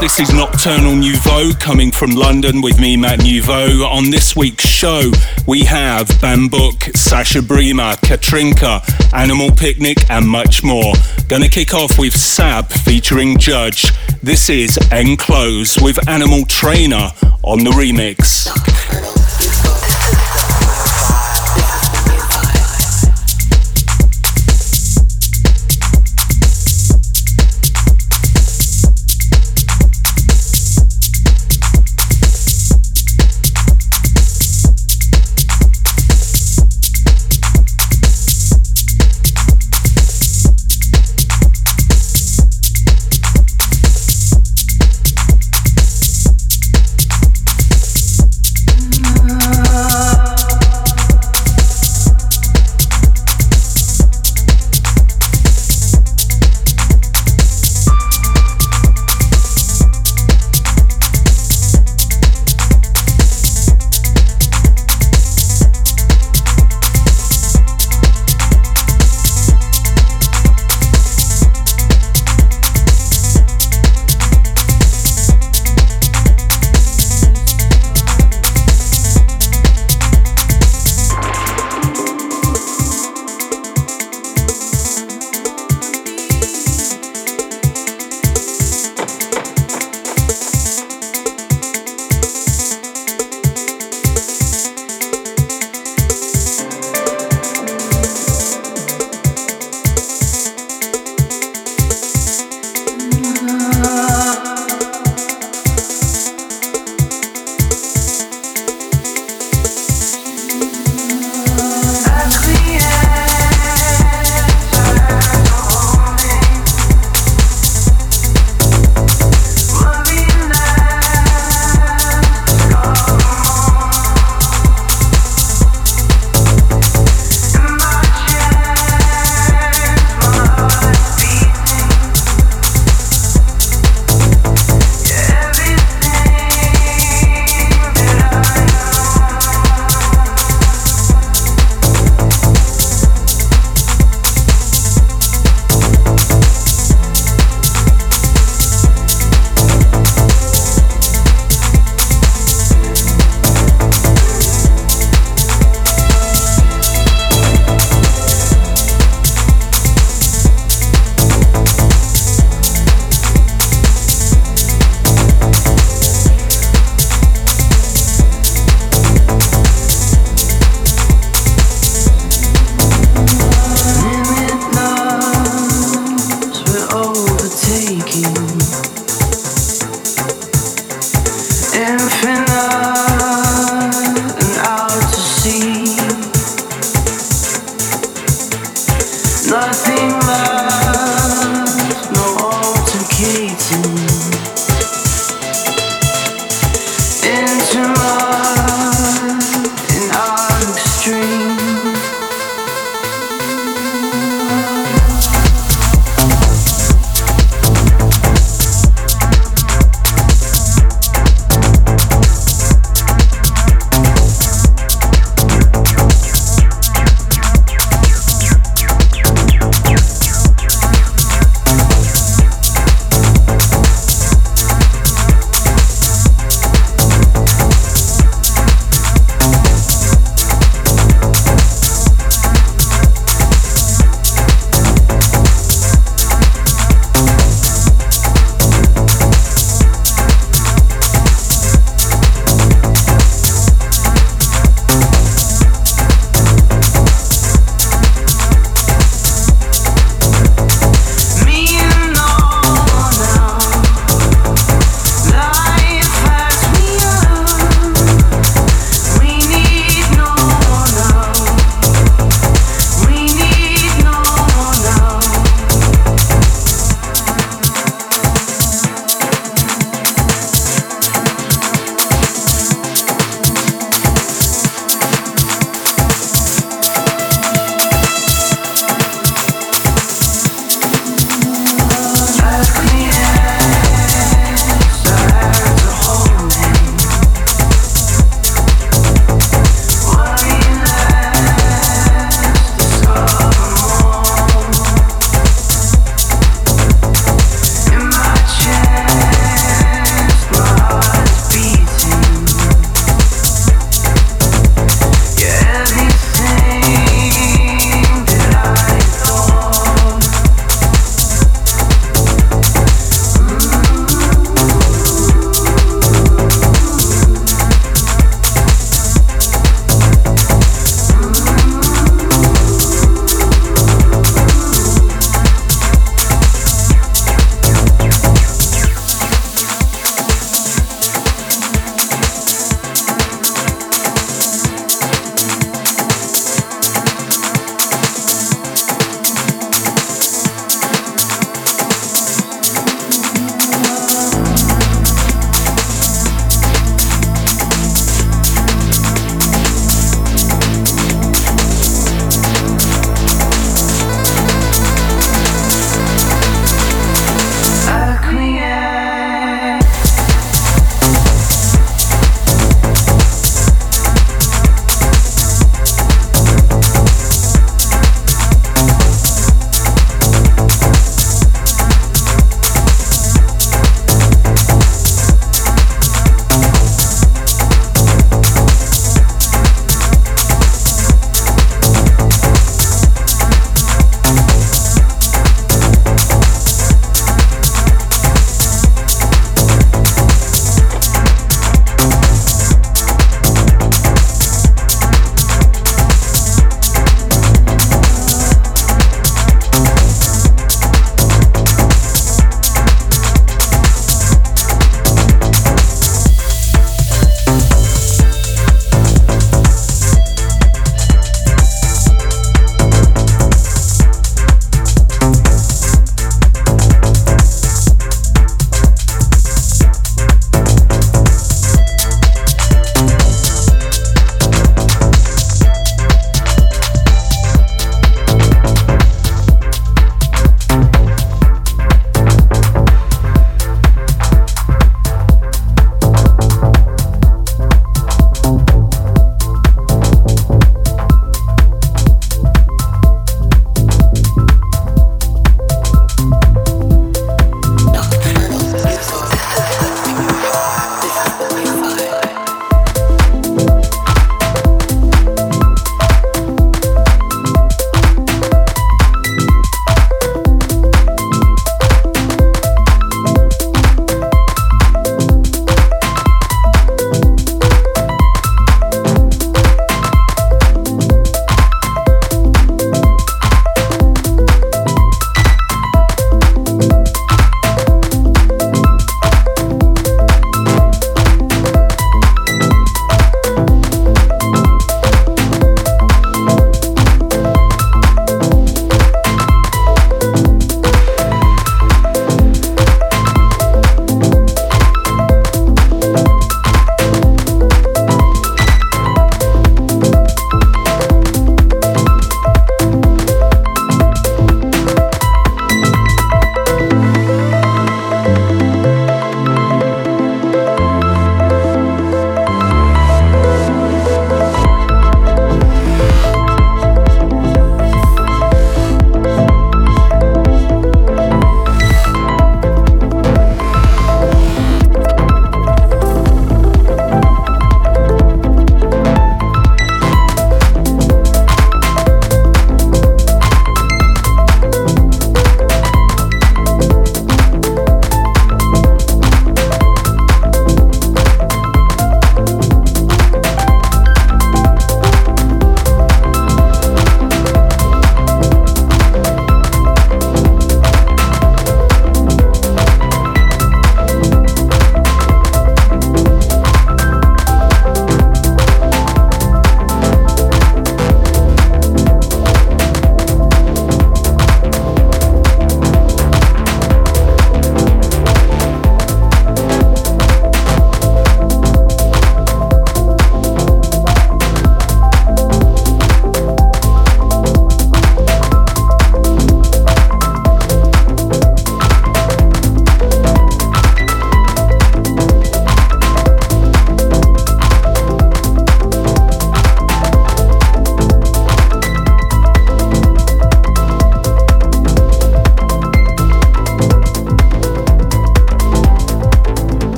This is Nocturnal Nouveau coming from London with me, Matt Nouveau. On this week's show, we have Bambouk, Sascha Braemer, Katrinka, Animal Picnic, and much more. Gonna kick off with Sab featuring Judge. This is Enclose with Animal Trainer on the remix.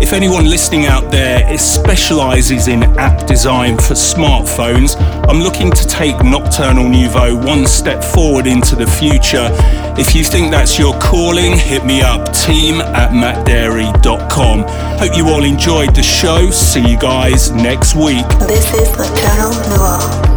If anyone listening out there specializes in app design for smartphones, I'm looking to take Nocturnal Nouveau one step forward into the future. If you think that's your calling, hit me up, team at mattdarey.com. Hope you all enjoyed the show. See you guys next week. This is Nocturnal Nouveau.